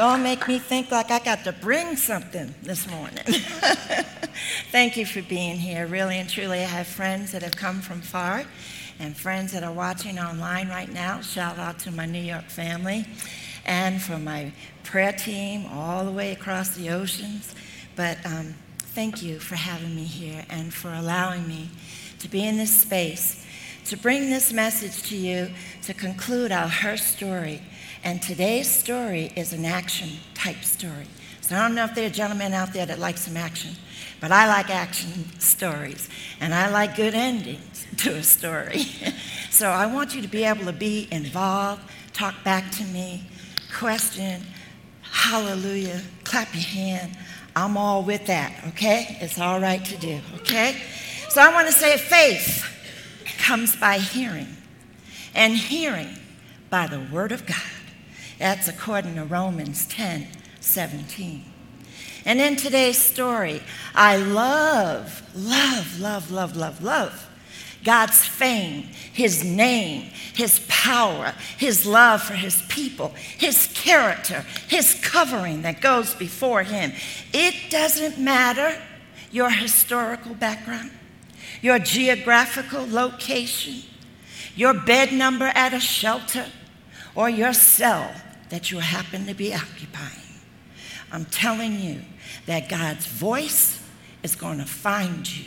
boy. You all make me think like I got to bring something this morning. Thank you for being here. Really and truly, I have friends that have come from far and friends that are watching online right now. Shout out to my New York family and for my prayer team all the way across the oceans. But um, thank you for having me here and for allowing me to be in this space to bring this message to you to conclude our her story. And today's story is an action type story. So I don't know if there are gentlemen out there that like some action, but I like action stories and I like good endings to a story. so I want you to be able to be involved, talk back to me, question, hallelujah, clap your hand. I'm all with that, okay? It's all right to do, okay? So I want to say faith comes by hearing, and hearing by the Word of God. That's according to Romans 10 17. And in today's story, I love, love, love, love, love, love God's fame, His name, His power, His love for His people, His character, His covering that goes before Him. It doesn't matter your historical background, your geographical location, your bed number at a shelter, or your cell that you happen to be occupying. I'm telling you that God's voice is going to find you,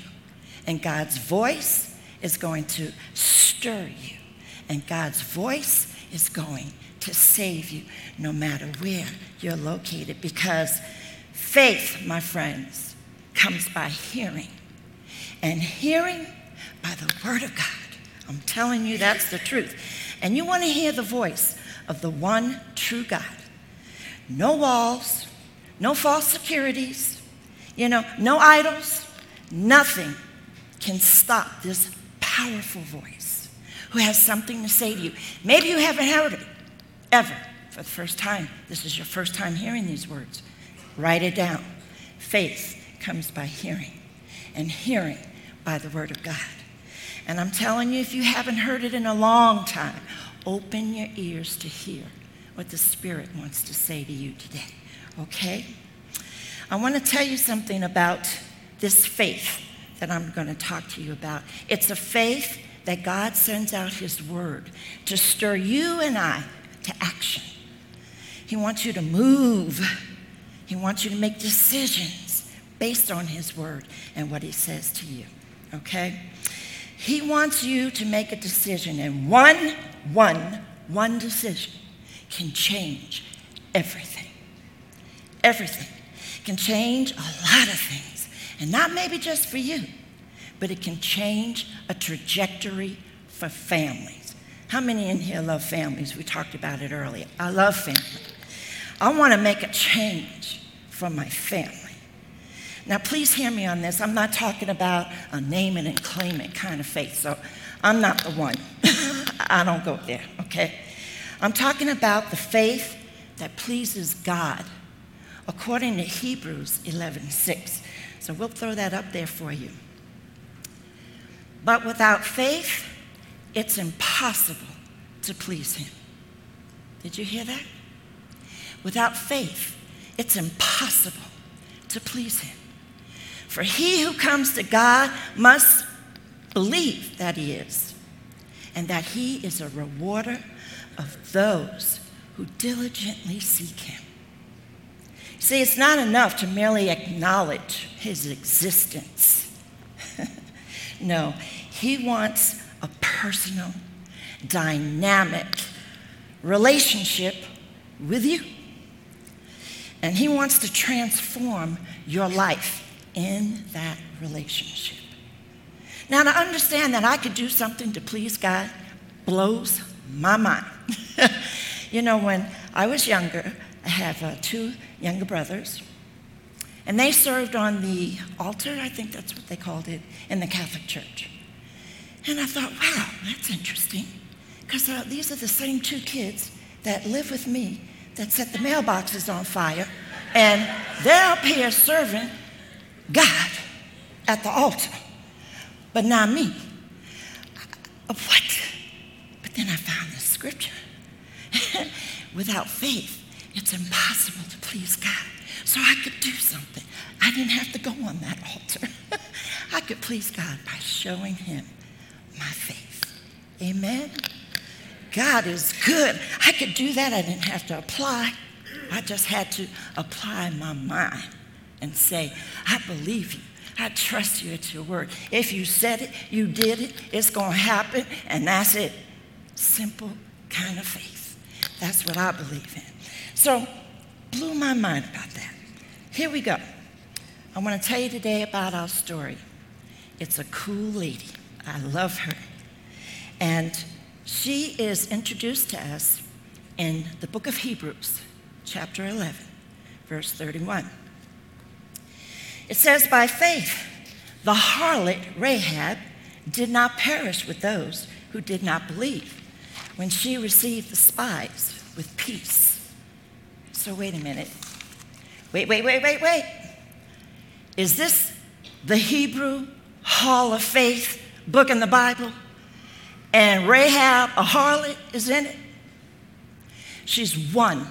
and God's voice is going to stir you, and God's voice is going to save you no matter where you're located because faith, my friends, comes by hearing, and hearing by the Word of God. I'm telling you, that's the truth. And you want to hear the voice of the one true God. No walls, no false securities, you know, no idols, nothing can stop this powerful voice who has something to say to you. Maybe you haven't heard it ever for the first time. This is your first time hearing these words. Write it down. Faith comes by hearing, and hearing by the Word of God. And I'm telling you, if you haven't heard it in a long time, open your ears to hear what the Spirit wants to say to you today. Okay? I want to tell you something about this faith that I'm going to talk to you about. It's a faith that God sends out His Word to stir you and I to action. He wants you to move, He wants you to make decisions based on His Word and what He says to you. Okay? He wants you to make a decision, and one, one, one decision can change everything. Everything can change a lot of things, and not maybe just for you, but it can change a trajectory for families. How many in here love families? We talked about it earlier. I love family. I want to make a change for my family. Now, please hear me on this. I'm not talking about a name it and claim it kind of faith, so I'm not the one. I don't go there, okay? I'm talking about the faith that pleases God according to Hebrews 11:6. So we'll throw that up there for you. But without faith, it's impossible to please him. Did you hear that? Without faith, it's impossible to please him. For he who comes to God must believe that he is, and that he is a rewarder of those who diligently seek him. See, it's not enough to merely acknowledge his existence. no, he wants a personal, dynamic relationship with you. And he wants to transform your life in that relationship. Now, to understand that I could do something to please God blows my mind. you know, when I was younger, I have uh, two younger brothers, and they served on the altar, I think that's what they called it, in the Catholic Church. And I thought, wow, that's interesting, because uh, these are the same two kids that live with me that set the mailboxes on fire, and they're up here serving God at the altar, but not me. What? But then I found the scripture. Without faith, it's impossible to please God. So I could do something. I didn't have to go on that altar. I could please God by showing him my faith. Amen. God is good. I could do that. I didn't have to apply. I just had to apply my mind and say, I believe you. I trust you at your word. If you said it, you did it, it's going to happen, and that's it. Simple kind of faith. That's what I believe in. So, blew my mind about that. Here we go. I want to tell you today about our story. It's a cool lady. I love her. And she is introduced to us in the book of Hebrews, chapter 11, verse 31. It says, By faith, the harlot Rahab did not perish with those who did not believe when she received the spies with peace. So, wait a minute. Wait, wait, wait, wait, wait. Is this the Hebrew Hall of Faith book in the Bible? And Rahab, a harlot, is in it? She's one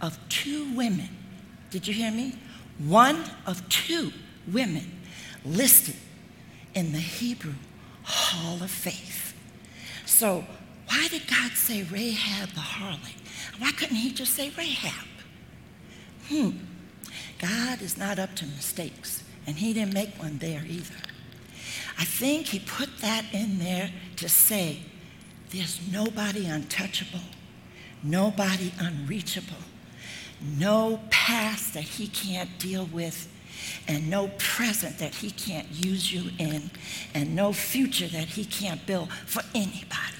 of two women. Did you hear me? One of two women listed in the Hebrew Hall of Faith. So, why did God say Rahab the harlot? Why couldn't He just say Rahab? Hmm. God is not up to mistakes, and He didn't make one there either. I think He put that in there to say there's nobody untouchable, nobody unreachable, no past that He can't deal with, and no present that He can't use you in, and no future that He can't build for anybody.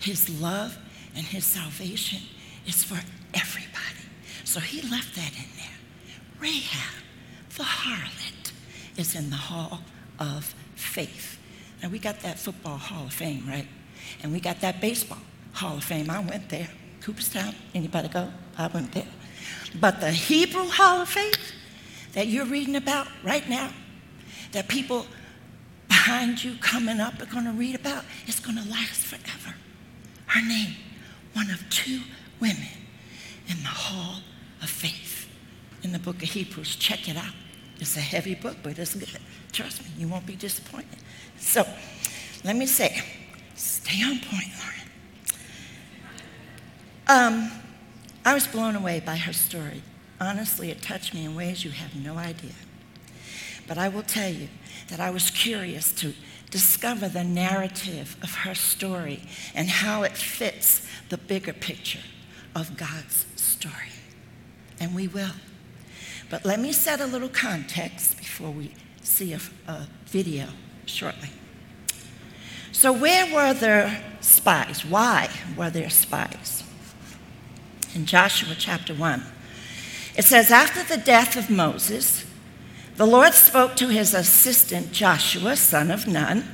His love and His salvation is for everybody. So He left that in there. Rahab, the harlot, is in the hall of faith. Now, we got that football hall of fame, right? And we got that baseball hall of fame. I went there. Cooperstown, anybody go? I went there. But the Hebrew hall of faith that you're reading about right now, that people behind you coming up are going to read about, it's going to last forever. Her name, one of two women in the hall of faith in the book of Hebrews. Check it out. It's a heavy book, but it's good. Trust me, you won't be disappointed. So, let me say, stay on point, Lauren. Um, I was blown away by her story. Honestly, it touched me in ways you have no idea. But I will tell you that I was curious to discover the narrative of her story and how it fits the bigger picture of God's story. And we will. But let me set a little context before we see a, a video shortly. So, where were there spies? Why were there spies? In Joshua chapter 1, it says, After the death of Moses, the Lord spoke to his assistant Joshua, son of Nun,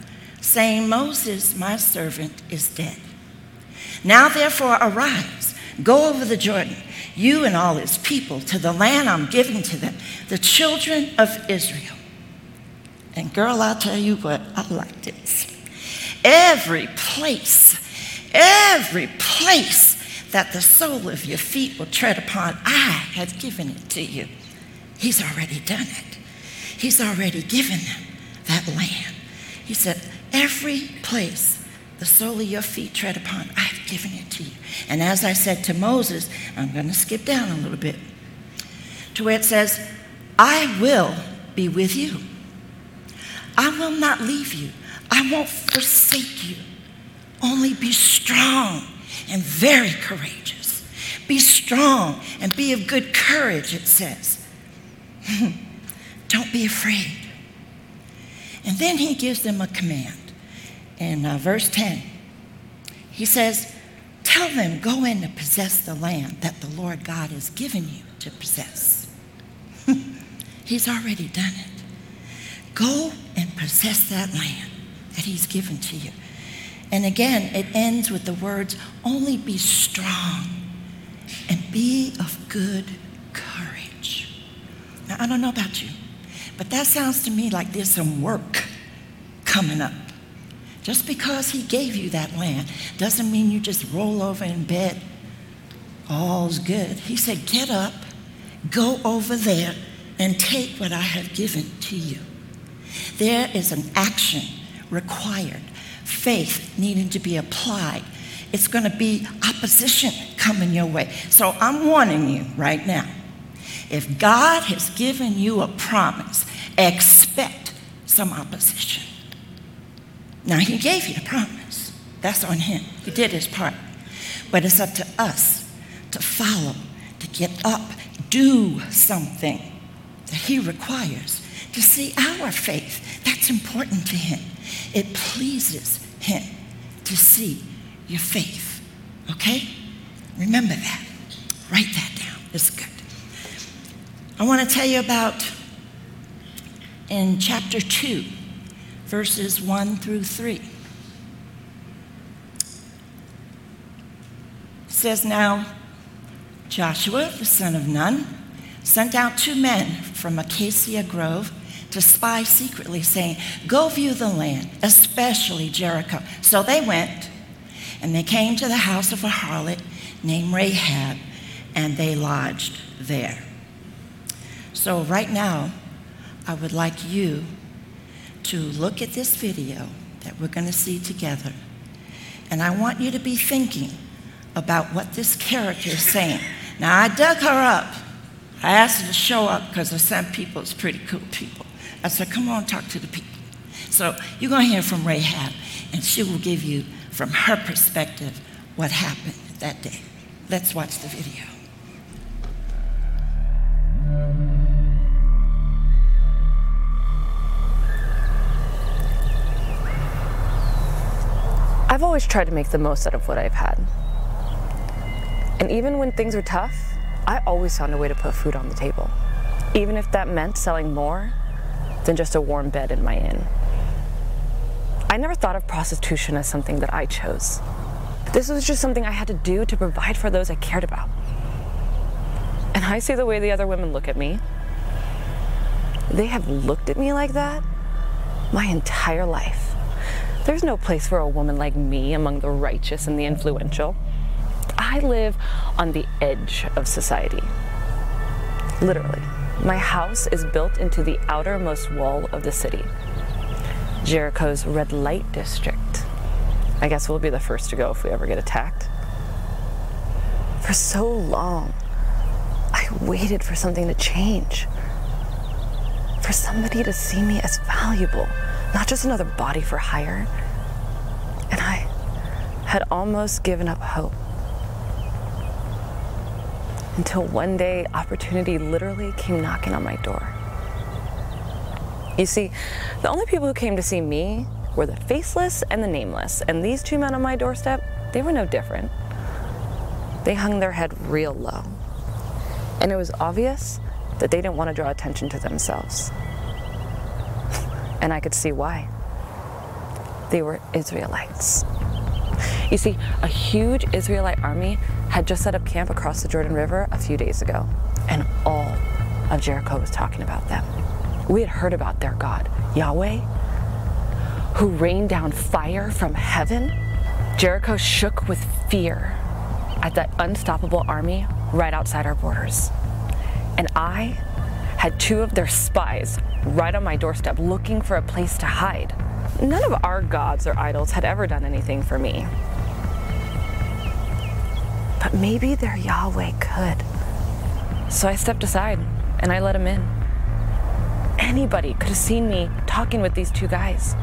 saying, Moses, my servant, is dead. Now, therefore, arise, go over the Jordan you and all his people, to the land I'm giving to them, the children of Israel. And girl, I'll tell you what, I like this. Every place, every place that the sole of your feet will tread upon, I have given it to you. He's already done it. He's already given them that land. He said, every place the sole of your feet tread upon, I've given it to you. And as I said to Moses, I'm going to skip down a little bit to where it says, I will be with you. I will not leave you. I won't forsake you. Only be strong and very courageous. Be strong and be of good courage, it says. Don't be afraid. And then he gives them a command in uh, verse 10. He says, Tell them, go in to possess the land that the Lord God has given you to possess. he's already done it. Go and possess that land that He's given to you. And again, it ends with the words only be strong and be of good courage. Now, I don't know about you, but that sounds to me like there's some work coming up. Just because he gave you that land doesn't mean you just roll over in bed all's good. He said, Get up, go over there, and take what I have given to you. There is an action required, faith needing to be applied. It's going to be opposition coming your way. So I'm warning you right now. If God has given you a promise, expect some opposition. Now, He gave you the promise. That's on Him. He did His part. But it's up to us to follow, to get up, do something that He requires to see our faith. That's important to Him. It pleases Him to see your faith. Okay? Remember that. Write that down. It's good. I want to tell you about in chapter 2, verses 1 through 3. It says, Now Joshua, the son of Nun, sent out two men from Acacia Grove to spy secretly, saying, Go view the land, especially Jericho. So they went, and they came to the house of a harlot named Rahab, and they lodged there. So, right now, I would like you to look at this video that we're going to see together. And I want you to be thinking about what this character is saying. Now, I dug her up. I asked her to show up because the some people it's pretty cool people. I said, come on, talk to the people. So you're going to hear from Rahab, and she will give you, from her perspective, what happened that day. Let's watch the video. I've always tried to make the most out of what I've had. And even when things were tough, I always found a way to put food on the table, even if that meant selling more than just a warm bed in my inn. I never thought of prostitution as something that I chose. This was just something I had to do to provide for those I cared about. And I see the way the other women look at me. They have looked at me like that my entire life. There's no place for a woman like me among the righteous and the influential. I live on the edge of society. Literally. My house is built into the outermost wall of the city, Jericho's red light district. I guess we'll be the first to go if we ever get attacked. For so long, I waited for something to change. For somebody to see me as valuable, not just another body for hire. And I had almost given up hope until one day opportunity literally came knocking on my door. You see, the only people who came to see me were the faceless and the nameless, and these two men on my doorstep, they were no different. They hung their head real low. And it was obvious that they didn't want to draw attention to themselves. and I could see why. They were Israelites. You see, a huge Israelite army had just set up camp across the Jordan River a few days ago, and all of Jericho was talking about them. We had heard about their God, Yahweh, who rained down fire from heaven. Jericho shook with fear at that unstoppable army right outside our borders. And I had two of their spies right on my doorstep looking for a place to hide. None of our gods or idols had ever done anything for me. But maybe their Yahweh could. So I stepped aside and I let him in. Anybody could have seen me talking with these two guys,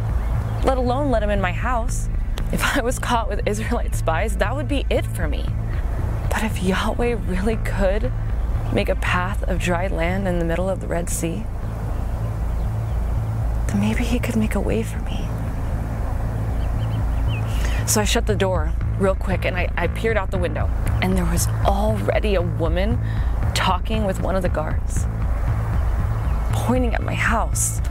let alone let him in my house. If I was caught with Israelite spies, that would be it for me. But if Yahweh really could make a path of dry land in the middle of the Red Sea, maybe he could make a way for me. So I shut the door real quick and I, I peered out the window, and there was already a woman talking with one of the guards, pointing at my house.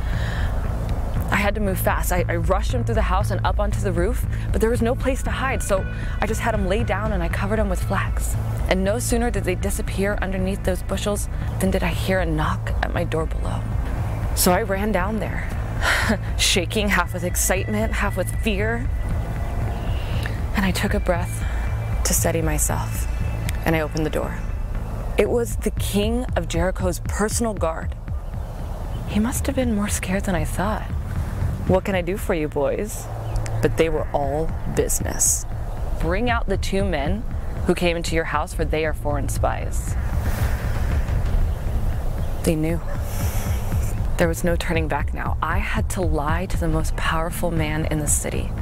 I had to move fast. I, I, rushed him through the house and up onto the roof, but there was no place to hide, so I just had him lay down and I covered him with flax. And no sooner did they disappear underneath those bushels than did I hear a knock at my door below. So I ran down there, shaking half with excitement, half with fear. And I took a breath to steady myself. and I opened the door. It was the king of Jericho's personal guard. He must have been more scared than I thought. What can I do for you, boys? But they were all business. Bring out the two men who came into your house, for they are foreign spies. They knew. There was no turning back now. I had to lie to the most powerful man in the city.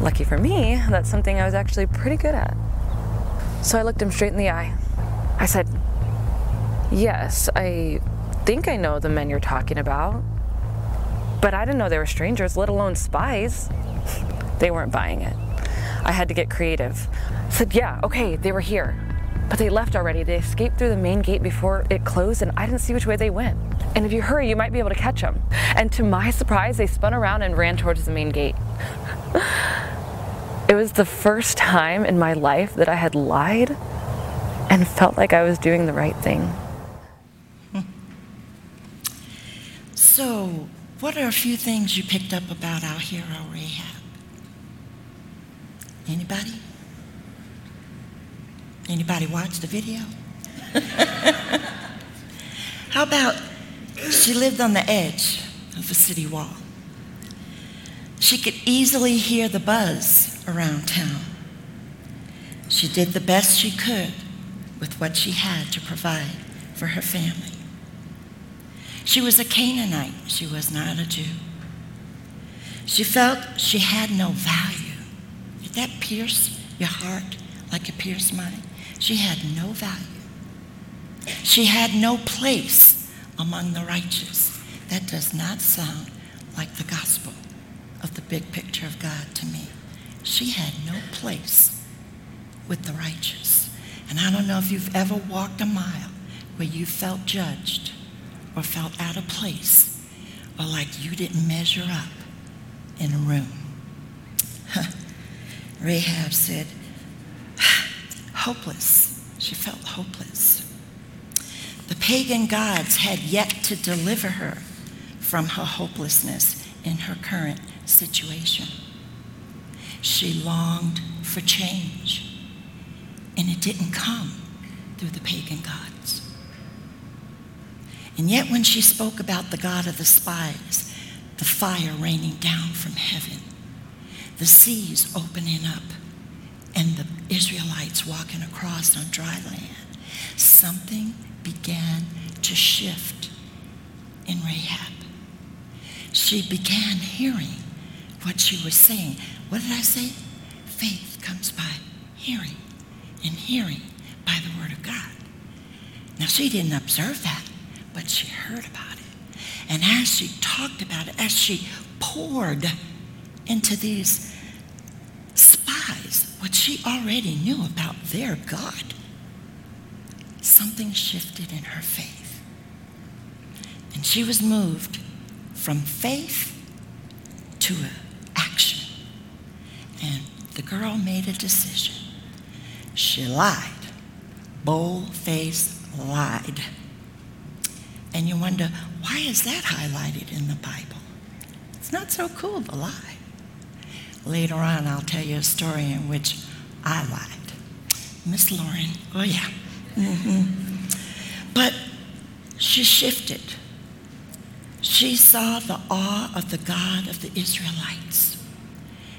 Lucky for me, that's something I was actually pretty good at. So I looked him straight in the eye. I said, Yes, I think I know the men you're talking about. But I didn't know they were strangers, let alone spies. they weren't buying it. I had to get creative. I said, Yeah, okay, they were here. But they left already. They escaped through the main gate before it closed, and I didn't see which way they went. And if you hurry, you might be able to catch them. And to my surprise, they spun around and ran towards the main gate. it was the first time in my life that I had lied and felt like I was doing the right thing. So, what are a few things you picked up about our hero Rahab? Anybody? Anybody watch the video? How about she lived on the edge of a city wall? She could easily hear the buzz around town. She did the best she could with what she had to provide for her family. She was a Canaanite, she was not a Jew. She felt she had no value. Did that pierce your heart like it pierced mine? She had no value. She had no place among the righteous. That does not sound like the gospel of the big picture of God to me. She had no place with the righteous. And I don't know if you've ever walked a mile where you felt judged or felt out of place or like you didn't measure up in a room. Rahab said, hopeless. She felt hopeless. The pagan gods had yet to deliver her from her hopelessness in her current situation. She longed for change, and it didn't come through the pagan gods. And yet, when she spoke about the God of the spies, the fire raining down from heaven, the seas opening up, and the Israelites walking across on dry land, something began to shift in Rahab. She began hearing what she was saying. What did I say? Faith comes by hearing, and hearing by the Word of God. Now, she didn't observe that, but she heard about it. And as she talked about it, as she poured into these spies what she already knew about their God, something shifted in her faith. And she was moved from faith to action. And the girl made a decision. She lied. Bold face lied. And you wonder, why is that highlighted in the Bible? It's not so cool to lie. Later on, I'll tell you a story in which I lied. Miss Lauren, oh yeah. Mm-hmm. But she shifted. She saw the awe of the God of the Israelites.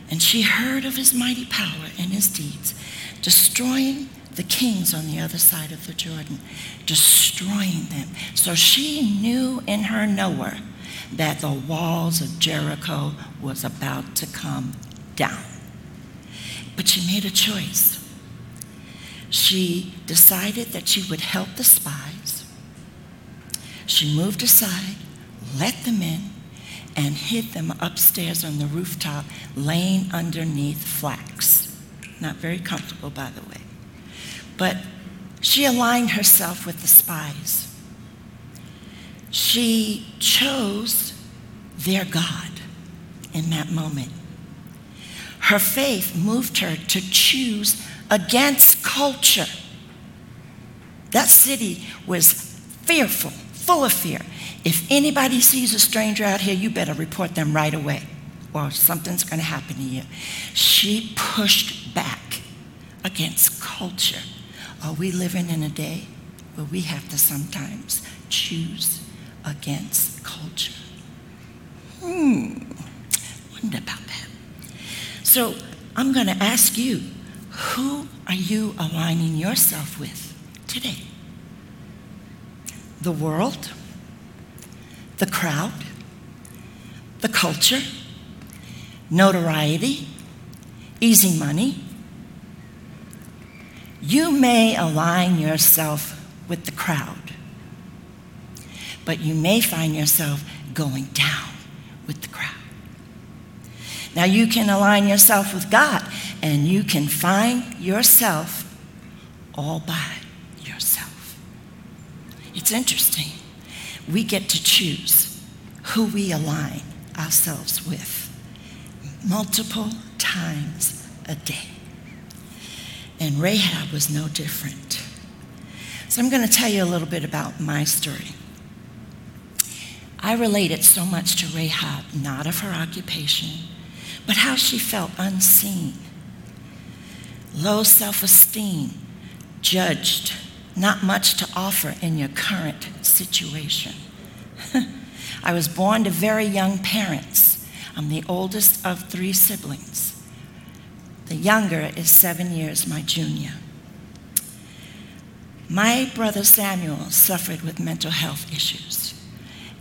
And she heard of his mighty power and his deeds, destroying the kings on the other side of the Jordan, destroying them. So she knew in her knower that the walls of Jericho was about to come down. But she made a choice. She decided that she would help the spies. She moved aside, let them in, and hid them upstairs on the rooftop, laying underneath flax. Not very comfortable, by the way. But she aligned herself with the spies. She chose their God in that moment. Her faith moved her to choose against culture. That city was fearful, full of fear. If anybody sees a stranger out here, you better report them right away, or something's going to happen to you. She pushed back against culture are we living in a day where we have to sometimes choose against culture? Hmm, wonder about that. So I'm going to ask you who are you aligning yourself with today? The world? The crowd? The culture? Notoriety? Easy money? You may align yourself with the crowd, but you may find yourself going down with the crowd. Now, you can align yourself with God and you can find yourself all by yourself. It's interesting. We get to choose who we align ourselves with multiple times a day. And Rahab was no different. So I'm going to tell you a little bit about my story. I related so much to Rahab, not of her occupation, but how she felt unseen, low self esteem, judged, not much to offer in your current situation. I was born to very young parents. I'm the oldest of three siblings. The younger is seven years my junior. My brother Samuel suffered with mental health issues.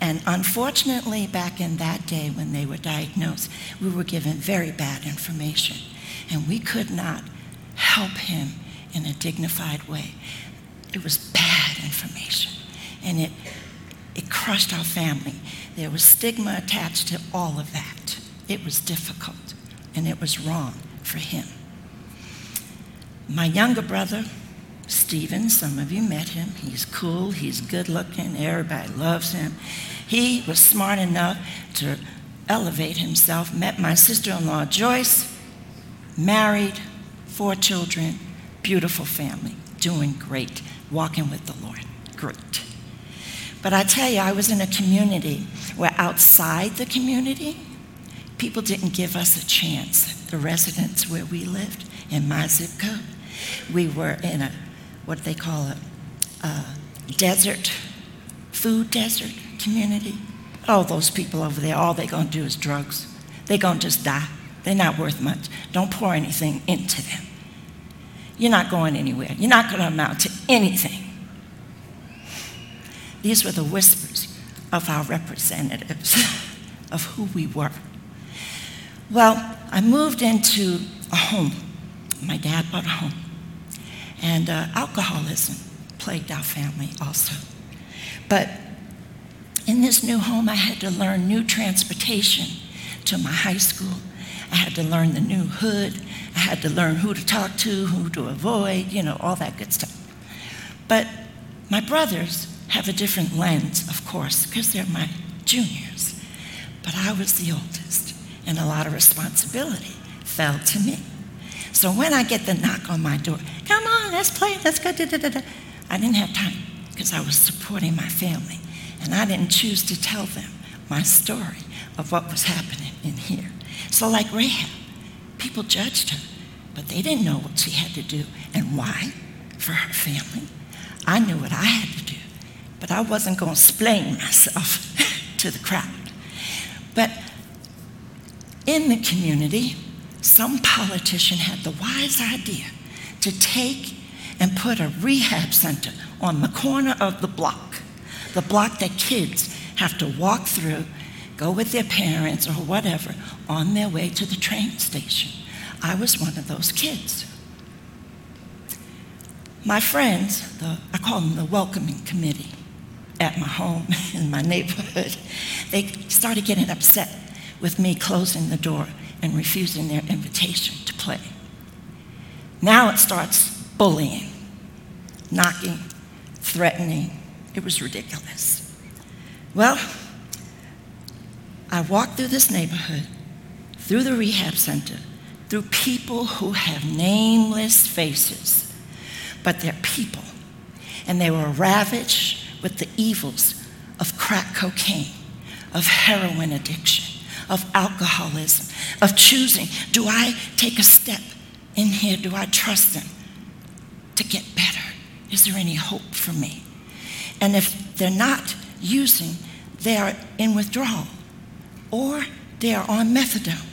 And unfortunately, back in that day when they were diagnosed, we were given very bad information. And we could not help him in a dignified way. It was bad information. And it, it crushed our family. There was stigma attached to all of that. It was difficult. And it was wrong for him. My younger brother, Stephen, some of you met him. He's cool, he's good looking, everybody loves him. He was smart enough to elevate himself, met my sister in law, Joyce, married, four children, beautiful family, doing great, walking with the Lord. Great. But I tell you, I was in a community where outside the community, people didn't give us a chance. The residents where we lived in my zip code, we were in a what they call it? a desert, food desert community. All those people over there, all they're going to do is drugs. They're going to just die. They're not worth much. Don't pour anything into them. You're not going anywhere. You're not going to amount to anything. These were the whispers of our representatives of who we were. Well, I moved into a home. My dad bought a home. And uh, alcoholism plagued our family also. But in this new home, I had to learn new transportation to my high school. I had to learn the new hood. I had to learn who to talk to, who to avoid, you know, all that good stuff. But my brothers have a different lens, of course, because they're my juniors. But I was the oldest, and a lot of responsibility fell to me. So when I get the knock on my door, come on, let's play, let's go, da, da, da, da. I didn't have time because I was supporting my family. And I didn't choose to tell them my story of what was happening in here. So, like Rahab, people judged her, but they didn't know what she had to do and why for her family. I knew what I had to do, but I wasn't going to explain myself to the crowd. But in the community, some politician had the wise idea to take and put a rehab center on the corner of the block the block that kids have to walk through, go with their parents or whatever, on their way to the train station. I was one of those kids. My friends, the, I call them the welcoming committee at my home in my neighborhood, they started getting upset with me closing the door and refusing their invitation to play. Now it starts bullying, knocking, threatening, it was ridiculous. Well, I walked through this neighborhood, through the rehab center, through people who have nameless faces, but they're people. And they were ravaged with the evils of crack cocaine, of heroin addiction, of alcoholism, of choosing do I take a step in here? Do I trust them to get better? Is there any hope for me? And if they're not using, they are in withdrawal or they are on methadone.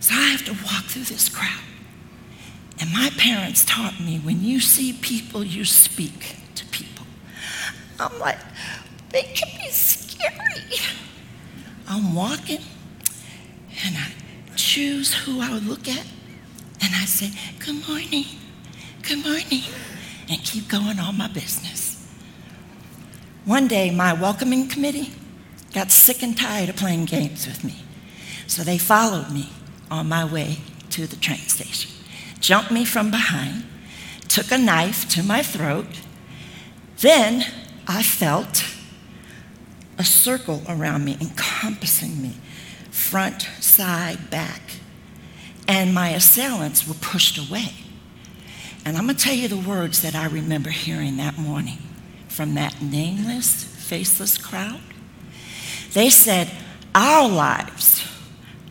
So I have to walk through this crowd. And my parents taught me when you see people, you speak to people. I'm like, they can be scary. I'm walking and I choose who I would look at and I say, Good morning, good morning, and keep going on my business. One day, my welcoming committee got sick and tired of playing games with me. So they followed me on my way to the train station, jumped me from behind, took a knife to my throat. Then I felt a circle around me, encompassing me, front, side, back. And my assailants were pushed away. And I'm going to tell you the words that I remember hearing that morning from that nameless, faceless crowd. They said, Our lives,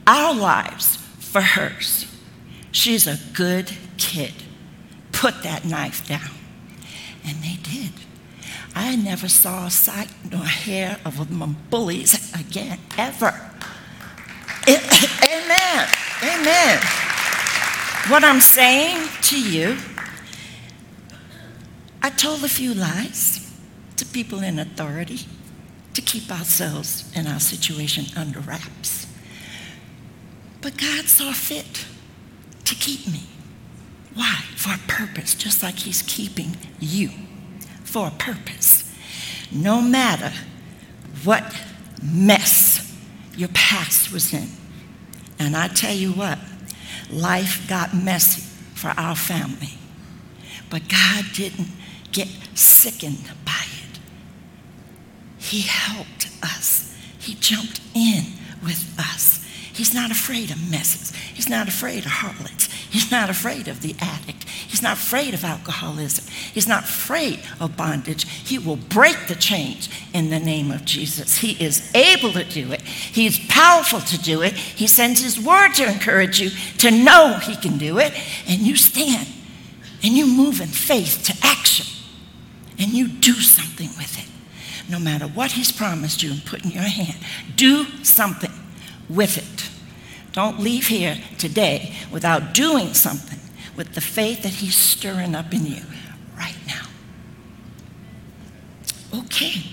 our lives for hers. She's a good kid. Put that knife down. And they did. I never saw a sight nor hair of them bullies again, ever. Amen. Amen. What I'm saying to you, I told a few lies to people in authority to keep ourselves and our situation under wraps. But God saw fit to keep me. Why? For a purpose, just like He's keeping you for a purpose. No matter what mess your past was in. And I tell you what, life got messy for our family. But God didn't get sickened by it. He helped us, He jumped in with us. He's not afraid of messes. He's not afraid of harlots. He's not afraid of the addict. He's not afraid of alcoholism. He's not afraid of bondage. He will break the chains in the name of Jesus. He is able to do it. He is powerful to do it. He sends His word to encourage you to know He can do it. And you stand and you move in faith to action and you do something with it. No matter what He's promised you and put in your hand, do something with it. Don't leave here today without doing something with the faith that He's stirring up in you right now. Okay.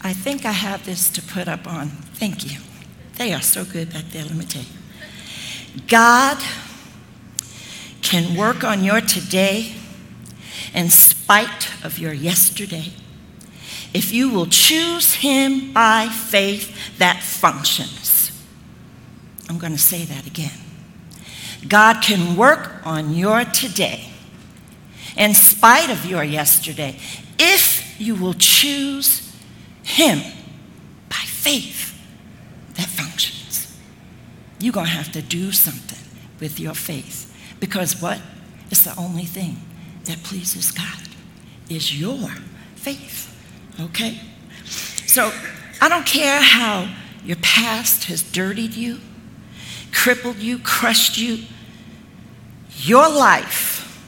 I think I have this to put up on. Thank you. They are so good back there, let me tell you. God can work on your today in spite of your yesterday. If you will choose Him by faith, that functions. I'm going to say that again. God can work on your today in spite of your yesterday if you will choose Him by faith that functions. You're going to have to do something with your faith. Because what? It's the only thing that pleases God is your faith. Okay? So I don't care how your past has dirtied you, crippled you, crushed you. Your life,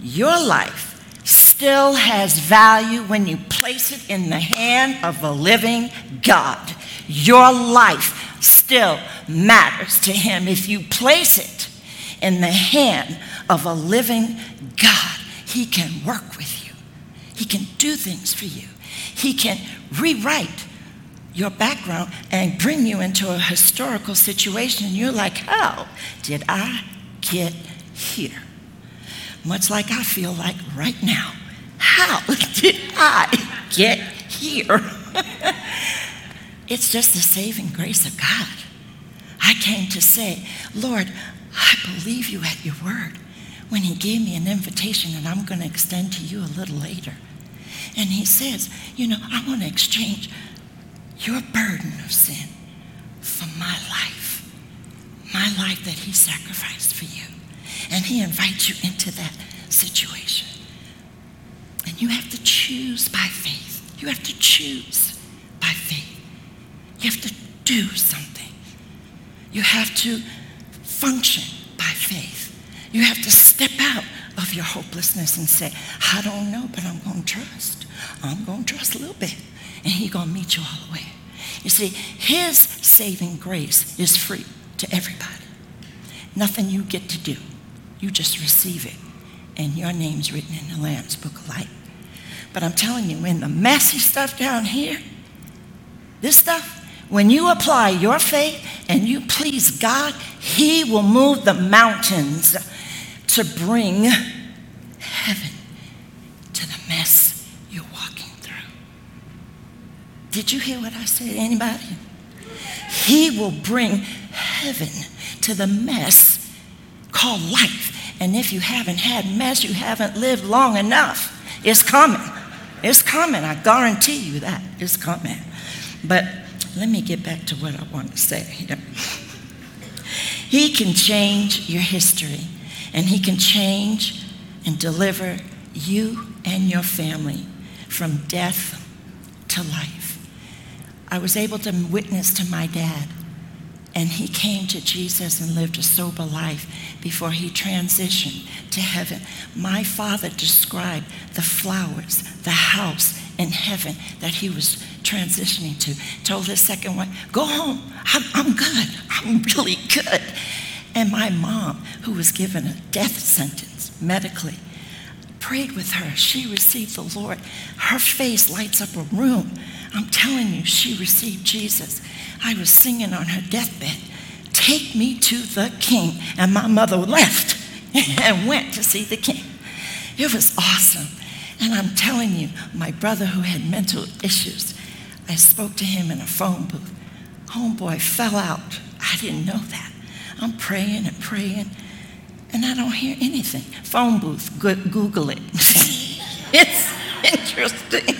your life still has value when you place it in the hand of a living God. Your life still matters to Him if you place it in the hand of a living God. He can work with you, He can do things for you, He can rewrite your background and bring you into a historical situation. You're like, how did I get here? Much like I feel like right now. How did I get here? it's just the saving grace of God. I came to say, Lord, I believe you at your word when he gave me an invitation that I'm going to extend to you a little later. And he says, You know, I want to exchange your burden of sin for my life, my life that he sacrificed for you. And he invites you into that situation. And you have to choose by faith. You have to choose by faith. You You have to do something. You have to function by faith. You have to step out of your hopelessness and say, I don't know, but I'm going to trust. I'm going to trust a little bit. And He's going to meet you all the way. You see, His saving grace is free to everybody. Nothing you get to do. You just receive it. And your name's written in the Lamb's Book of Life. But I'm telling you, in the messy stuff down here, this stuff, when you apply your faith and you please God, He will move the mountains to bring heaven to the mess you're walking through. Did you hear what I said? Anybody? He will bring heaven to the mess called life. And if you haven't had mess, you haven't lived long enough. It's coming. It's coming. I guarantee you that. It's coming. But let me get back to what I want to say. He can change your history, and He can change and deliver you and your family from death to life. I was able to witness to my dad, and he came to Jesus and lived a sober life before he transitioned to heaven. My father described the flowers, the house in heaven that he was transitioning to. Told his second wife, Go home. I'm, I'm good. I'm really good. And my mom, who was given a death sentence medically, prayed with her. She received the Lord. Her face lights up a room. I'm telling you, she received Jesus. I was singing on her deathbed, Take me to the King. And my mother left and went to see the King. It was awesome. And I'm telling you, my brother who had mental issues, I spoke to him in a phone booth. Homeboy fell out. I didn't know that. I'm praying and praying, and I don't hear anything. Phone booth, Google it. it's interesting.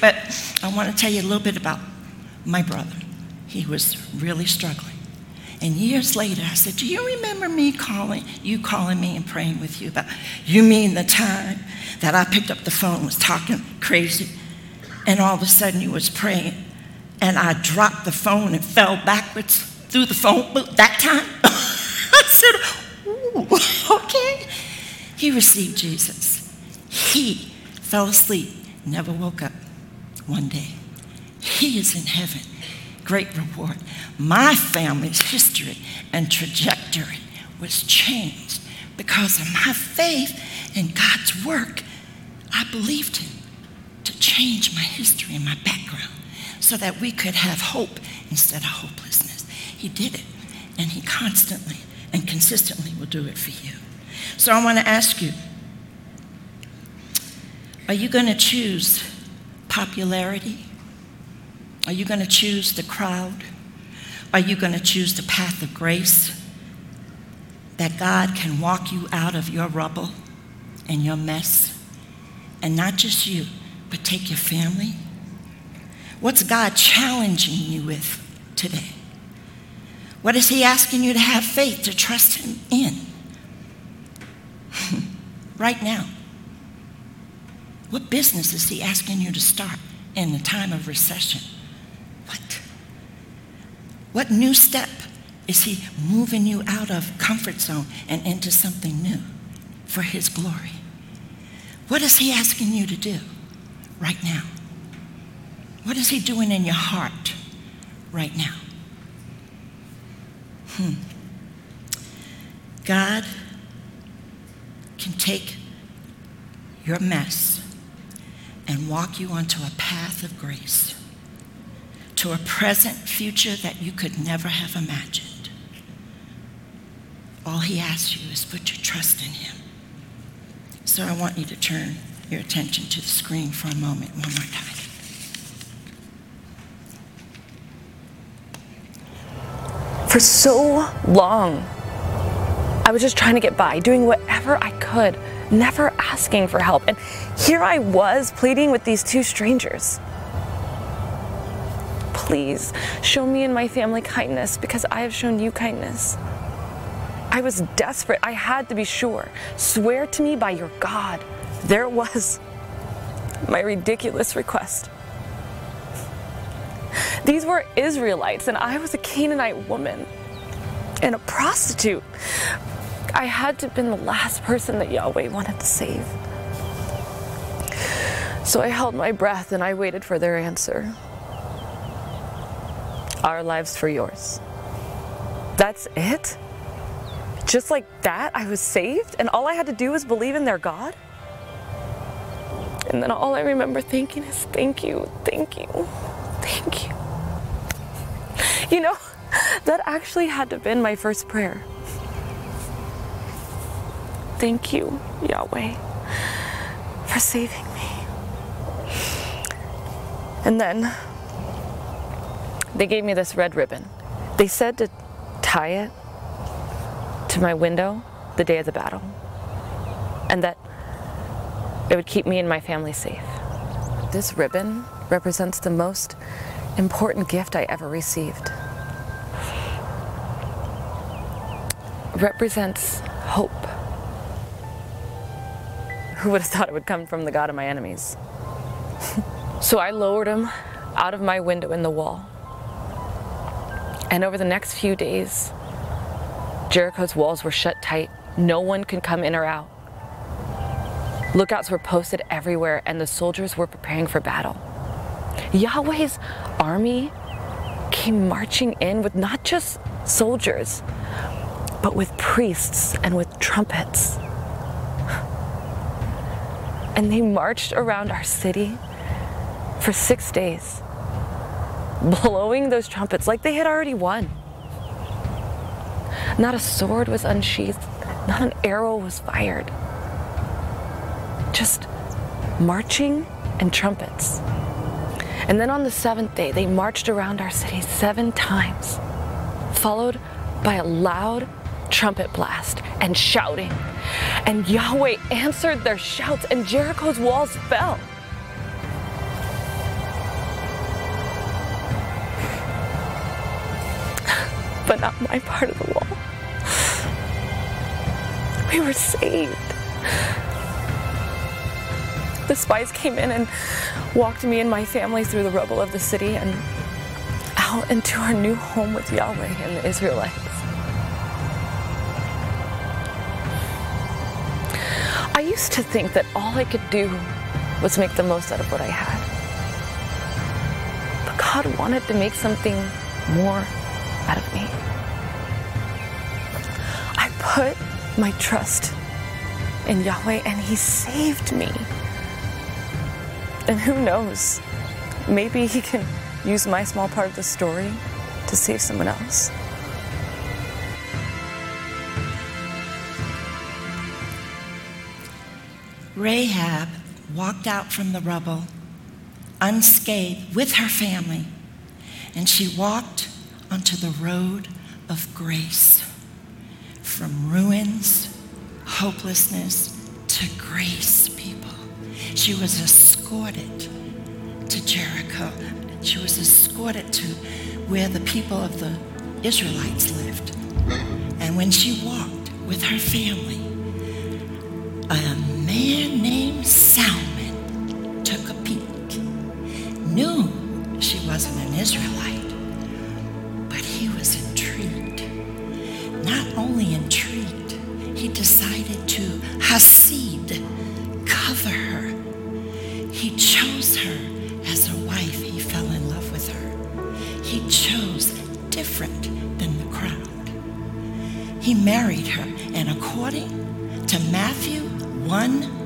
But I want to tell you a little bit about my brother. He was really struggling. And years later, I said, Do you remember me calling, you calling me and praying with you about, you mean the time that I picked up the phone, was talking crazy, and all of a sudden you was praying, and I dropped the phone and fell backwards through the phone booth that time? I said, Ooh, okay. He received Jesus. He fell asleep, never woke up one day. He is in heaven. Great reward. My family's history and trajectory was changed because of my faith in God's work. I believed Him to change my history and my background so that we could have hope instead of hopelessness. He did it, and He constantly and consistently will do it for you. So I want to ask you are you going to choose popularity? Are you going to choose the crowd? Are you going to choose the path of grace? That God can walk you out of your rubble and your mess? And not just you, but take your family? What's God challenging you with today? What is He asking you to have faith, to trust Him in? right now. What business is He asking you to start in the time of recession? What? What new step is He moving you out of comfort zone and into something new for His glory? What is He asking you to do right now? What is He doing in your heart right now? Hmm. God can take your mess and walk you onto a path of grace to a present future that you could never have imagined. All he asks you is put your trust in him. So I want you to turn your attention to the screen for a moment, one more time. For so long, I was just trying to get by, doing whatever I could, never asking for help. And here I was pleading with these two strangers. Please show me and my family kindness because I have shown you kindness. I was desperate. I had to be sure. Swear to me by your God. There it was. My ridiculous request. These were Israelites, and I was a Canaanite woman and a prostitute. I had to have been the last person that Yahweh wanted to save. So I held my breath and I waited for their answer. Our lives for yours. That's it? Just like that, I was saved, and all I had to do was believe in their God? And then all I remember thinking is, thank you, thank you, thank you. You know, that actually had to have been my first prayer. Thank you, Yahweh, for saving me. And then they gave me this red ribbon. They said to tie it to my window the day of the battle, and that it would keep me and my family safe. This ribbon represents the most important gift I ever received. represents hope. Who would have thought it would come from the God of my enemies? so I lowered him out of my window in the wall. And over the next few days, Jericho's walls were shut tight. No one could come in or out. Lookouts were posted everywhere, and the soldiers were preparing for battle. Yahweh's army came marching in with not just soldiers, but with priests and with trumpets. And they marched around our city for six days, blowing those trumpets like they had already won. Not a sword was unsheathed, not an arrow was fired. Just marching and trumpets. And then on the seventh day, they marched around our city seven times, followed by a loud trumpet blast and shouting. And Yahweh answered their shouts, and Jericho's walls fell. My part of the wall. We were saved. The spies came in and walked me and my family through the rubble of the city and out into our new home with Yahweh and the Israelites. I used to think that all I could do was make the most out of what I had. But God wanted to make something more out of me. My trust in Yahweh and He saved me. And who knows, maybe He can use my small part of the story to save someone else. Rahab walked out from the rubble unscathed with her family, and she walked onto the road of grace from ruins, hopelessness to grace, people. She was escorted to Jericho. She was escorted to where the people of the Israelites lived. And when she walked with her family, a man named Salmon took a peek, knew she wasn't an Israelite,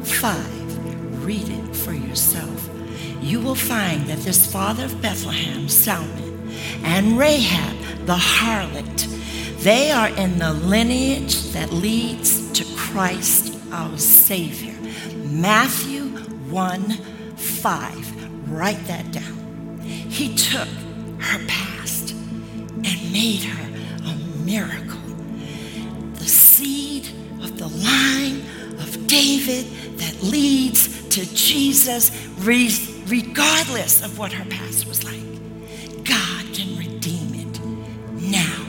5, read it for yourself. You will find that this father of Bethlehem, Salmon, and Rahab, the harlot, they are in the lineage that leads to Christ our Savior. Matthew 1 5. Write that down. He took her past and made her a miracle. The seed of the line David that leads to Jesus, regardless of what her past was like. God can redeem it now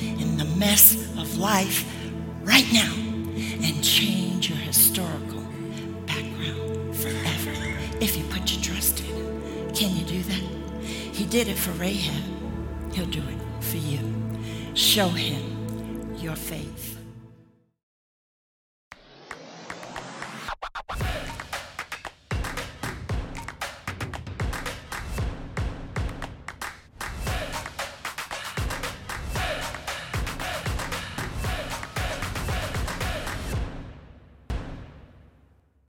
in the mess of life right now and change your historical background forever if you put your trust in it. Can you do that? He did it for Rahab, he'll do it for you. Show him your faith.